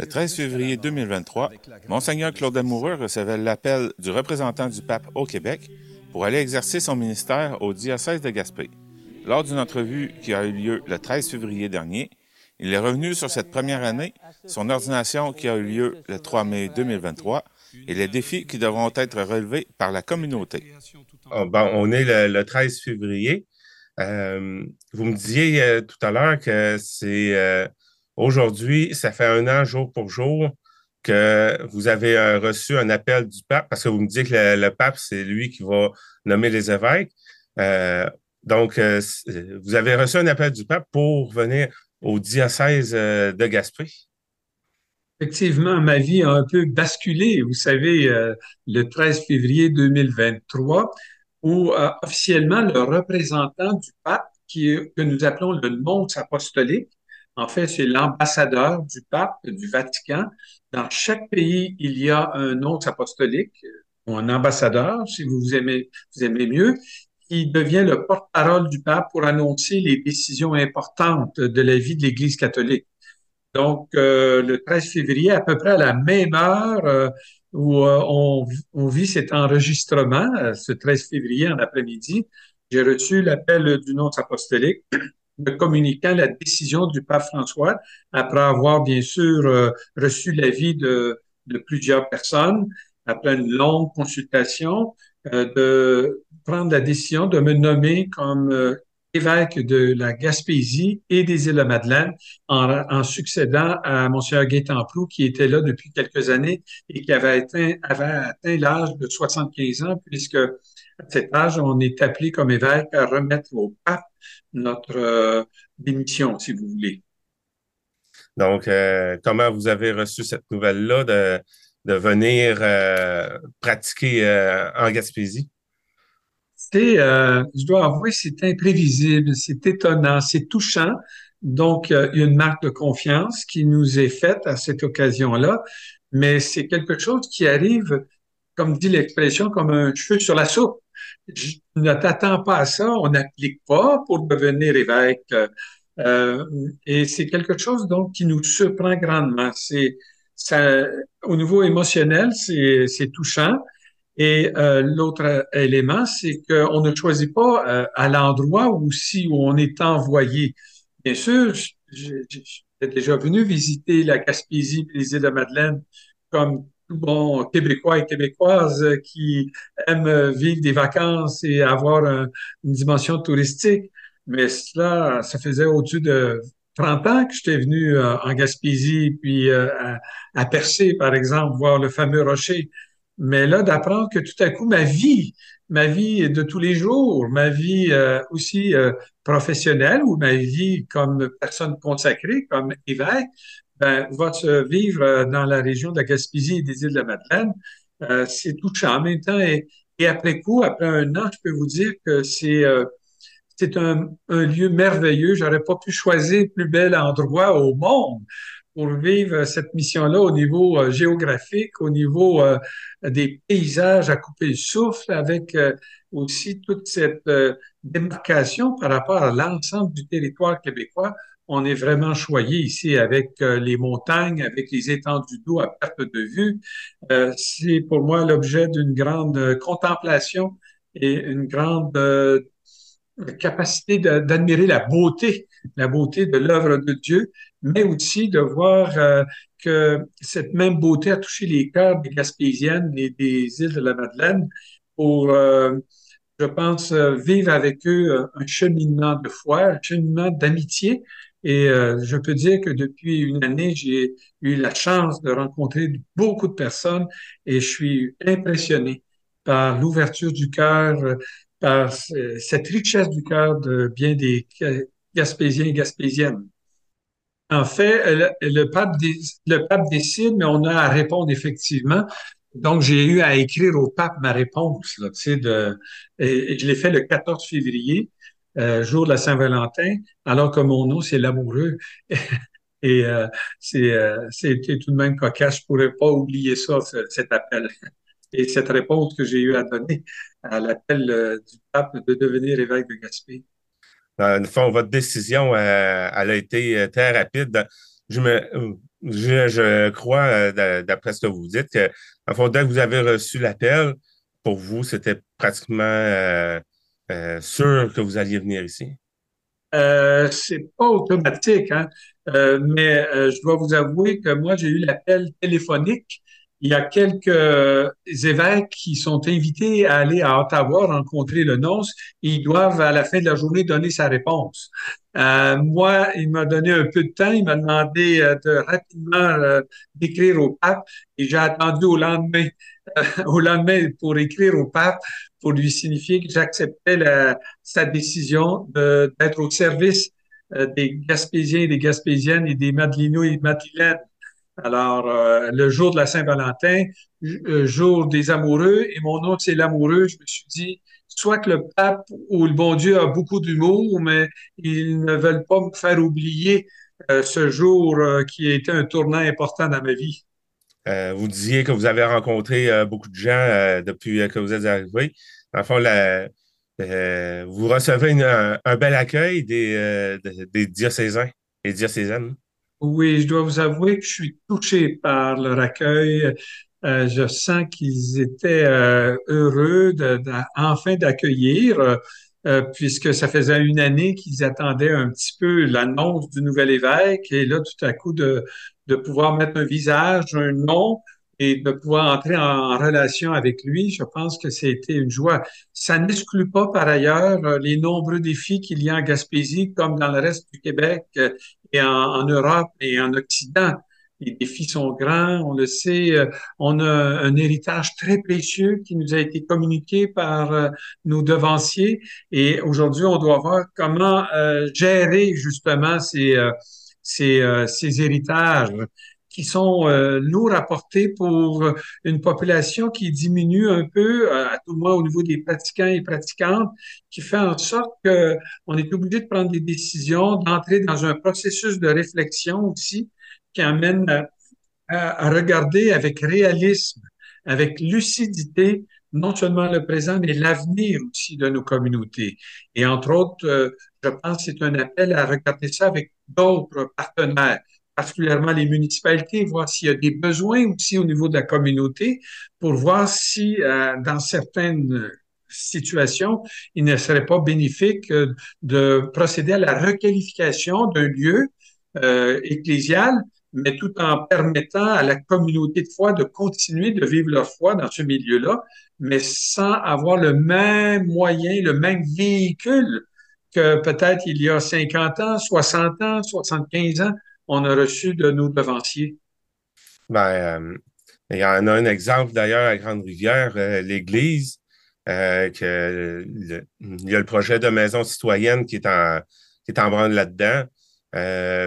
Le 13 février 2023, Monseigneur Claude Amoureux recevait l'appel du représentant du pape au Québec pour aller exercer son ministère au diocèse de Gaspé. Lors d'une entrevue qui a eu lieu le 13 février dernier, il est revenu sur cette première année, son ordination qui a eu lieu le 3 mai 2023 et les défis qui devront être relevés par la communauté. Oh, on est le, 13 février. Euh, vous me disiez euh, tout à l'heure que c'est euh, aujourd'hui, ça fait un an jour pour jour que vous avez reçu un appel du pape, parce que vous me dites que le, pape, c'est lui qui va nommer les évêques. donc, vous avez reçu un appel du pape pour venir au diocèse de Gaspé. Effectivement, ma vie a un peu basculé, vous savez, le 13 février 2023 où euh, officiellement le représentant du pape, qui que nous appelons le nonce apostolique, en fait, c'est l'ambassadeur du pape du Vatican. Dans chaque pays, il y a un nonce apostolique ou un ambassadeur, si vous aimez, mieux, qui devient le porte-parole du pape pour annoncer les décisions importantes de la vie de l'Église catholique. Donc, euh, le 13 février, à peu près à la même heure, euh, où euh, on, vit cet enregistrement, ce 13 février en après-midi. J'ai reçu l'appel du nonce apostolique me communiquant la décision du pape François, après avoir bien sûr euh, reçu l'avis de, de plusieurs personnes, après une longue consultation, de prendre la décision de me nommer comme évêque de la Gaspésie et des îles-de-Madeleine en, succédant à Monseigneur Guétemplou qui était là depuis quelques années et qui avait atteint, l'âge de 75 ans puisque cet âge, on est appelé comme évêque à remettre au pape notre euh, démission, si vous voulez. Donc, euh, comment vous avez reçu cette nouvelle-là de, de venir euh, pratiquer en Gaspésie? je dois avouer, c'est imprévisible, c'est étonnant, c'est touchant. Donc, il y a une marque de confiance qui nous est faite à cette occasion-là, mais c'est quelque chose qui arrive, comme dit l'expression, comme un cheveu sur la soupe. Je ne t'attends pas à ça, on n'applique pas pour devenir évêque. Euh, et c'est quelque chose donc qui nous surprend grandement. C'est ça, au niveau émotionnel, c'est touchant, et euh, l'autre élément, c'est qu'on ne choisit pas euh, à l'endroit où où on est envoyé. Bien sûr, j'ai déjà venu visiter la Gaspésie les îles de Madeleine comme bon Québécois et Québécoises qui aiment vivre des vacances et avoir une dimension touristique. Mais cela, ça faisait au-dessus de 30 ans que j'étais venu euh, en Gaspésie, puis à, à Percé, par exemple, voir le fameux rocher. Mais là, d'apprendre que tout à coup, ma vie, ma vie de tous les jours, ma vie euh, aussi euh, professionnelle ou ma vie comme personne consacrée, comme évêque, ben, va se vivre euh, dans la région de la Gaspésie et des îles de la Madeleine. c'est touchant en même temps. Et, après coup, après un an, je peux vous dire que c'est c'est un, lieu merveilleux. J'aurais pas pu choisir plus bel endroit au monde pour vivre cette mission-là au niveau euh, géographique, au niveau euh, des paysages à couper le souffle, avec euh, aussi toute cette démarcation par rapport à l'ensemble du territoire québécois. On est vraiment choyé ici avec les montagnes, avec les étendues d'eau à perte de vue. C'est pour moi l'objet d'une grande contemplation et une grande capacité d'admirer la beauté, la beauté de l'œuvre de Dieu, mais aussi de voir euh, que cette même beauté a touché les cœurs des Gaspésiennes et des îles de la Madeleine pour, euh, je pense, euh, vivre avec eux un cheminement de foi, un cheminement d'amitié. Et je peux dire que depuis une année, j'ai eu la chance de rencontrer beaucoup de personnes et je suis impressionné par l'ouverture du cœur, par cette richesse du cœur de bien des Gaspésiens et Gaspésiennes. En fait, le, pape, le pape décide, mais on a à répondre effectivement. Donc, j'ai eu à écrire au pape ma réponse. Là, de, et, je l'ai fait le 14 février, euh, jour de la Saint-Valentin, alors que mon nom, c'est l'amoureux. et euh, c'est euh, c'était tout de même cocasse. Je pourrais pas oublier ça, cet appel et cette réponse que j'ai eu à donner à l'appel euh, du pape de devenir évêque de Gaspé. Dans le fond, votre décision, elle a été très rapide. je me, je, crois, d'après ce que vous dites, que, en fond, dès que vous avez reçu l'appel, pour vous, c'était pratiquement sûr que vous alliez venir ici? Euh, c'est pas automatique, hein? Euh, mais euh, je dois vous avouer que moi, j'ai eu l'appel téléphonique. Il y a quelques évêques qui sont invités à aller à Ottawa rencontrer le nonce et ils doivent, à la fin de la journée, donner sa réponse. Euh, moi, il m'a donné un peu de temps. Il m'a demandé de rapidement d'écrire au pape et j'ai attendu au lendemain, au lendemain pour écrire au pape pour lui signifier que j'acceptais sa décision d'être au service euh, des Gaspésiens et des Gaspésiennes et des Madelinois et Madeleines. Alors, euh, le jour de la Saint-Valentin, euh, jour des amoureux, et mon nom, c'est l'amoureux, je me suis dit, soit que le pape ou le bon Dieu a beaucoup d'humour, mais ils ne veulent pas me faire oublier ce jour qui a été un tournant important dans ma vie. Euh, vous disiez que vous avez rencontré euh, beaucoup de gens euh, depuis que vous êtes arrivé. En fond, vous recevez un, bel accueil des, des diocésains et diocésaines. Oui, je dois vous avouer que je suis touché par leur accueil. je sens qu'ils étaient heureux enfin d'accueillir. puisque ça faisait une année qu'ils attendaient un petit peu l'annonce du nouvel évêque et là, tout à coup, de, de pouvoir mettre un visage, un nom et de pouvoir entrer en, relation avec lui, je pense que c'était une joie. Ça n'exclut pas par ailleurs euh, les nombreux défis qu'il y a en Gaspésie, comme dans le reste du Québec euh, et en, Europe et en Occident. Les défis sont grands, on le sait. Euh, on a un héritage très précieux qui nous a été communiqué par nos devanciers. Et aujourd'hui, on doit voir comment gérer justement ces, ces, euh, ces héritages qui sont euh, lourds à porter pour une population qui diminue un peu, euh, à tout le moins au niveau des pratiquants et pratiquantes, qui fait en sorte qu'on est obligé de prendre des décisions, d'entrer dans un processus de réflexion aussi qui amène à regarder avec réalisme, avec lucidité non seulement le présent, mais l'avenir aussi de nos communautés. Et entre autres, euh, je pense que c'est un appel à regarder ça avec d'autres partenaires, particulièrement les municipalités, voir s'il y a des besoins aussi au niveau de la communauté pour voir si euh, dans certaines situations, il ne serait pas bénéfique euh, de procéder à la requalification d'un lieu euh, ecclésial mais tout en permettant à la communauté de foi de continuer de vivre leur foi dans ce milieu-là, mais sans avoir le même moyen, le même véhicule que peut-être il y a 50 ans, 60 ans, 75 ans, on a reçu de nos devanciers. Ben, euh, il y en a un exemple d'ailleurs à Grande-Rivière, euh, l'Église, euh, il y a le projet de maison citoyenne qui est en, qui est en branle là-dedans.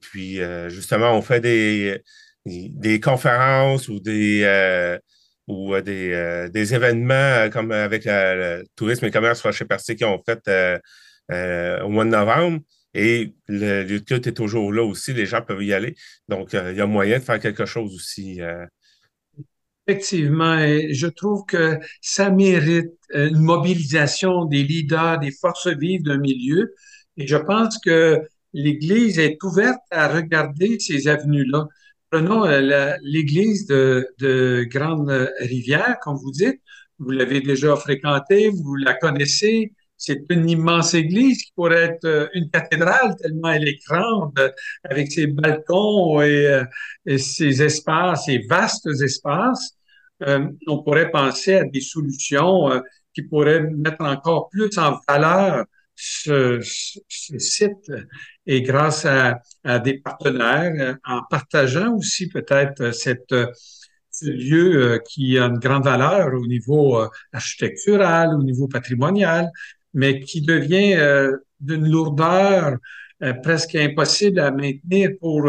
Puis justement, on fait des, des conférences ou des ou des, des événements comme avec le tourisme et commerce Rocher Percé qui ont fait au mois de novembre. Et le de culte est toujours là aussi, les gens peuvent y aller. Donc, il y a moyen de faire quelque chose aussi. Effectivement, je trouve que ça mérite une mobilisation des leaders, des forces vives d'un milieu. Et je pense que l'Église est ouverte à regarder ces avenues-là. Prenons euh, l'Église de, de Grande-Rivière, comme vous dites. Vous l'avez déjà fréquentée, vous la connaissez. C'est une immense église qui pourrait être euh, une cathédrale tellement elle est grande, avec ses balcons et, euh, et ses espaces, ses vastes espaces. on pourrait penser à des solutions qui pourraient mettre encore plus en valeur ce, site et grâce à, des partenaires, en partageant aussi peut-être cette ce lieu euh, qui a une grande valeur au niveau euh, architectural, au niveau patrimonial, mais qui devient euh, d'une lourdeur presque impossible à maintenir pour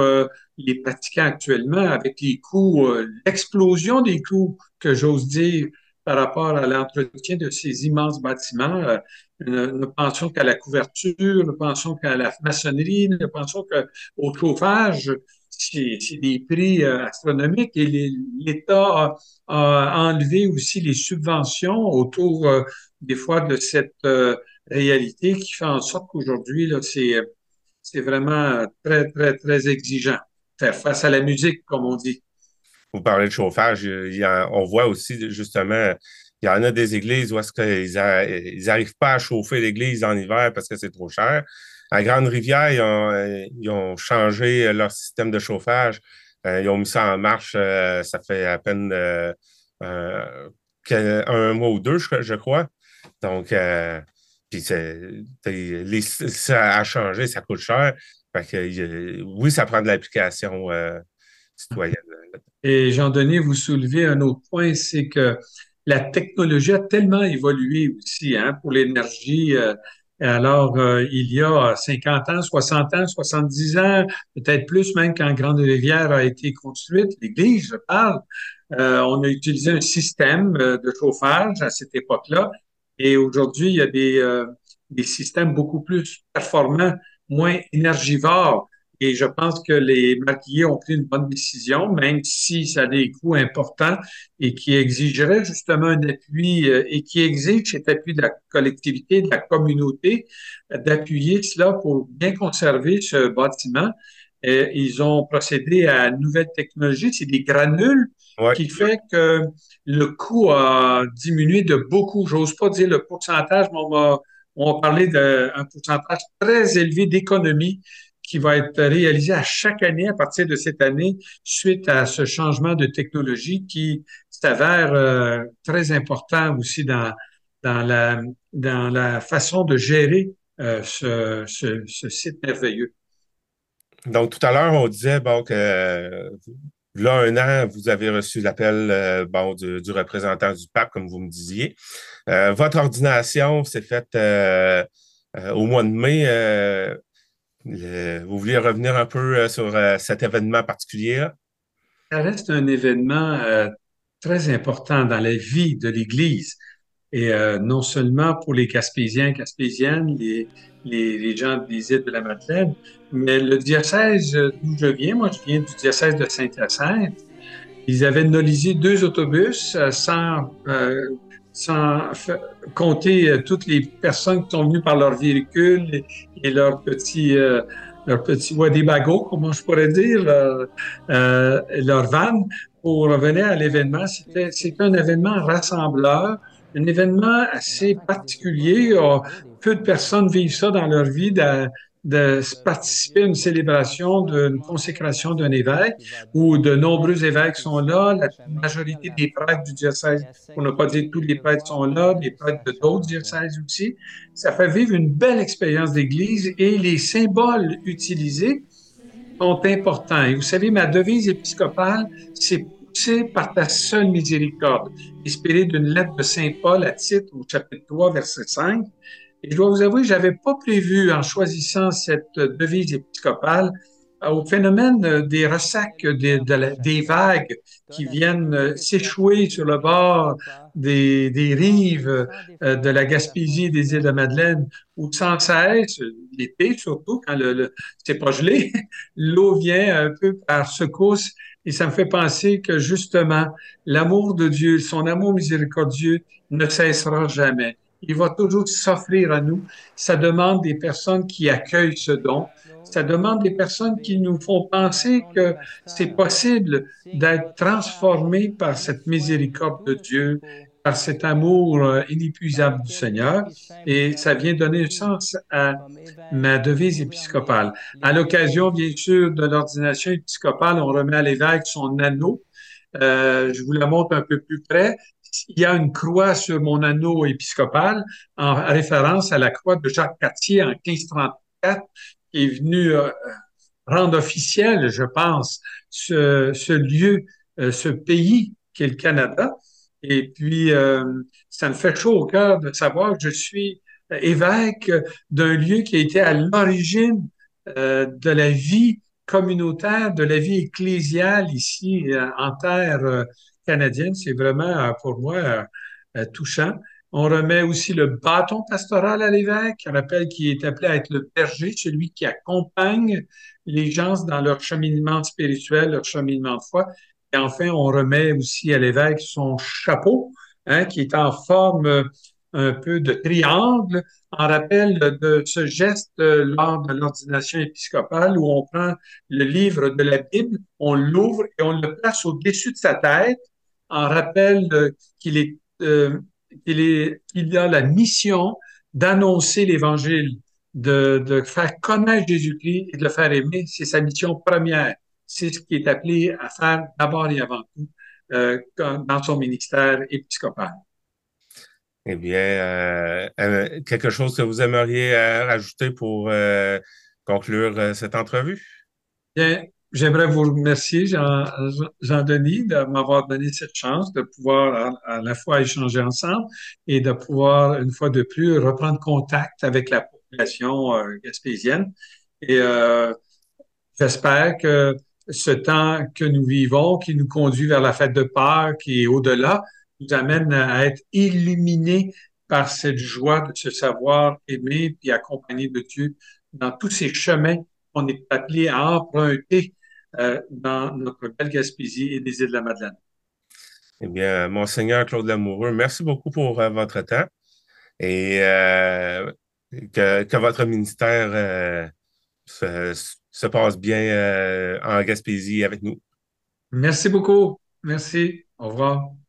les pratiquants actuellement avec les coûts, l'explosion des coûts que j'ose dire par rapport à l'entretien de ces immenses bâtiments. Euh, nous, pensons qu'à la couverture, nous pensons qu'à la maçonnerie, nous pensons qu'au chauffage, c'est des prix euh, astronomiques et l'État a, enlevé aussi les subventions autour euh, des fois de cette réalité qui fait en sorte qu'aujourd'hui, c'est vraiment très, très, très exigeant. faire face à la musique, comme on dit. Vous parlez de chauffage, on voit aussi justement, il y en a des églises où est-ce qu'ils n'arrivent pas à chauffer l'église en hiver parce que c'est trop cher. À Grande-Rivière, ils ont, changé leur système de chauffage. Euh, ils ont mis ça en marche, euh, ça fait à peine euh, un mois ou deux, je, crois. Donc, puis ça a changé, ça coûte cher. oui, ça prend de l'application citoyenne. Et Jean-Denis, vous soulevez un autre point, c'est que la technologie a tellement évolué aussi hein, pour l'énergie. Euh, alors, euh, il y a 50 ans, 60 ans, 70 ans, peut-être plus même quand Grande Rivière a été construite, l'église, je parle, euh, on a utilisé un système de chauffage à cette époque-là. Et aujourd'hui, il y a des, des systèmes beaucoup plus performants, moins énergivores. Et je pense que les maquillés ont pris une bonne décision, même si ça a des coûts importants et qui exigerait justement un appui euh, et qui exige cet appui de la collectivité, de la communauté, euh, d'appuyer cela pour bien conserver ce bâtiment. Et ils ont procédé à une nouvelle technologie, c'est des granules qui fait que le coût a diminué de beaucoup. J'ose pas dire le pourcentage, mais on va, on va parler d'un pourcentage très élevé d'économie qui va être réalisé à chaque année à partir de cette année suite à ce changement de technologie qui s'avère euh, très important aussi dans, dans, la, dans la façon de gérer euh, ce, ce, site merveilleux. Donc, tout à l'heure, on disait bon, que là, un an, vous avez reçu l'appel euh, bon, du, représentant du pape, comme vous me disiez. votre ordination s'est faite au mois de mai vous vouliez revenir un peu euh, sur euh, cet événement particulier? Ça reste un événement euh, très important dans la vie de l'Église. Et non seulement pour les Gaspésiens, Gaspésiennes, les, les, gens des îles de la Madeleine, mais le diocèse d'où je viens, moi je viens du diocèse de Saint-Hyacinthe, ils avaient nolisé deux autobus sans sans compter euh, toutes les personnes qui sont venues par leur véhicule et, leur petit euh, leur petit Wadibago, comment je pourrais dire, leur, euh, pour revenir à l'événement. C'était, c'est un événement rassembleur, un événement assez particulier. peu de personnes vivent ça dans leur vie, de, participer à une célébration d'une consécration d'un évêque où de nombreux évêques sont là, la majorité des prêtres du diocèse, pour ne pas dire tous les prêtres sont là, des prêtres de d'autres diocèses aussi. Ça fait vivre une belle expérience d'église et les symboles utilisés sont importants. Et vous savez, ma devise épiscopale, c'est poussé par ta seule miséricorde, inspirée d'une lettre de Saint Paul à titre au chapitre 3, verset 5. Et je dois vous avouer, j'avais pas prévu en choisissant cette devise épiscopale euh, au phénomène euh, des ressacs, des, vagues qui viennent euh, s'échouer sur le bord des, rives de la Gaspésie des îles de Madeleine, où sans cesse, l'été surtout, quand c'est pas gelé, l'eau vient un peu par secousse. Et ça me fait penser que justement, l'amour de Dieu, son amour miséricordieux ne cessera jamais il va toujours s'offrir à nous. Ça demande des personnes qui accueillent ce don. Ça demande des personnes qui nous font penser que c'est possible d'être transformé par cette miséricorde de Dieu, par cet amour euh, inépuisable du Seigneur. Et ça vient donner sens à ma devise épiscopale. À l'occasion, bien sûr, de l'ordination épiscopale, on remet à l'évêque son anneau. Euh, je vous la montre un peu plus près il y a une croix sur mon anneau épiscopal en référence à la croix de Jacques Cartier en 1534, qui est venu euh, rendre officiel, je pense, ce, lieu, euh, ce pays qu'est le Canada. Et puis, euh, ça me fait chaud au cœur de savoir que je suis évêque d'un lieu qui a été à l'origine de la vie communautaire, de la vie ecclésiale ici en terre canadienne. C'est vraiment, euh, pour moi, euh, euh, touchant. On remet aussi le bâton pastoral à l'évêque, on rappelle qu'il est appelé à être le berger, celui qui accompagne les gens dans leur cheminement spirituel, leur cheminement de foi. Et enfin, on remet aussi à l'évêque son chapeau, hein, qui est en forme un peu de triangle en rappel de ce geste lors de l'ordination épiscopale où on prend le livre de la Bible, on l'ouvre et on le place au-dessus de sa tête en rappel qu'il est, euh, qu'il est, qu'il y a la mission d'annoncer l'Évangile, de, de faire connaître Jésus-Christ et de le faire aimer. C'est sa mission première. C'est ce qui est appelé à faire d'abord et avant tout euh, dans son ministère épiscopal. Eh bien, euh, euh, quelque chose que vous aimeriez rajouter pour conclure cette entrevue? Bien, j'aimerais vous remercier, Jean, Jean-Denis, de m'avoir donné cette chance de pouvoir à, la fois échanger ensemble et de pouvoir, une fois de plus, reprendre contact avec la population gaspésienne. Et j'espère que ce temps que nous vivons, qui nous conduit vers la fête de Pâques qui est au-delà, nous amène à être illuminés par cette joie de se savoir aimer puis accompagner de Dieu dans tous ces chemins qu'on est appelé à emprunter euh, dans notre belle Gaspésie et les îles de la Madeleine. Eh bien, Monseigneur Claude Lamoureux, merci beaucoup pour euh, votre temps et euh, que, que, votre ministère se, se passe bien euh, en Gaspésie avec nous. Merci beaucoup. Merci. Au revoir.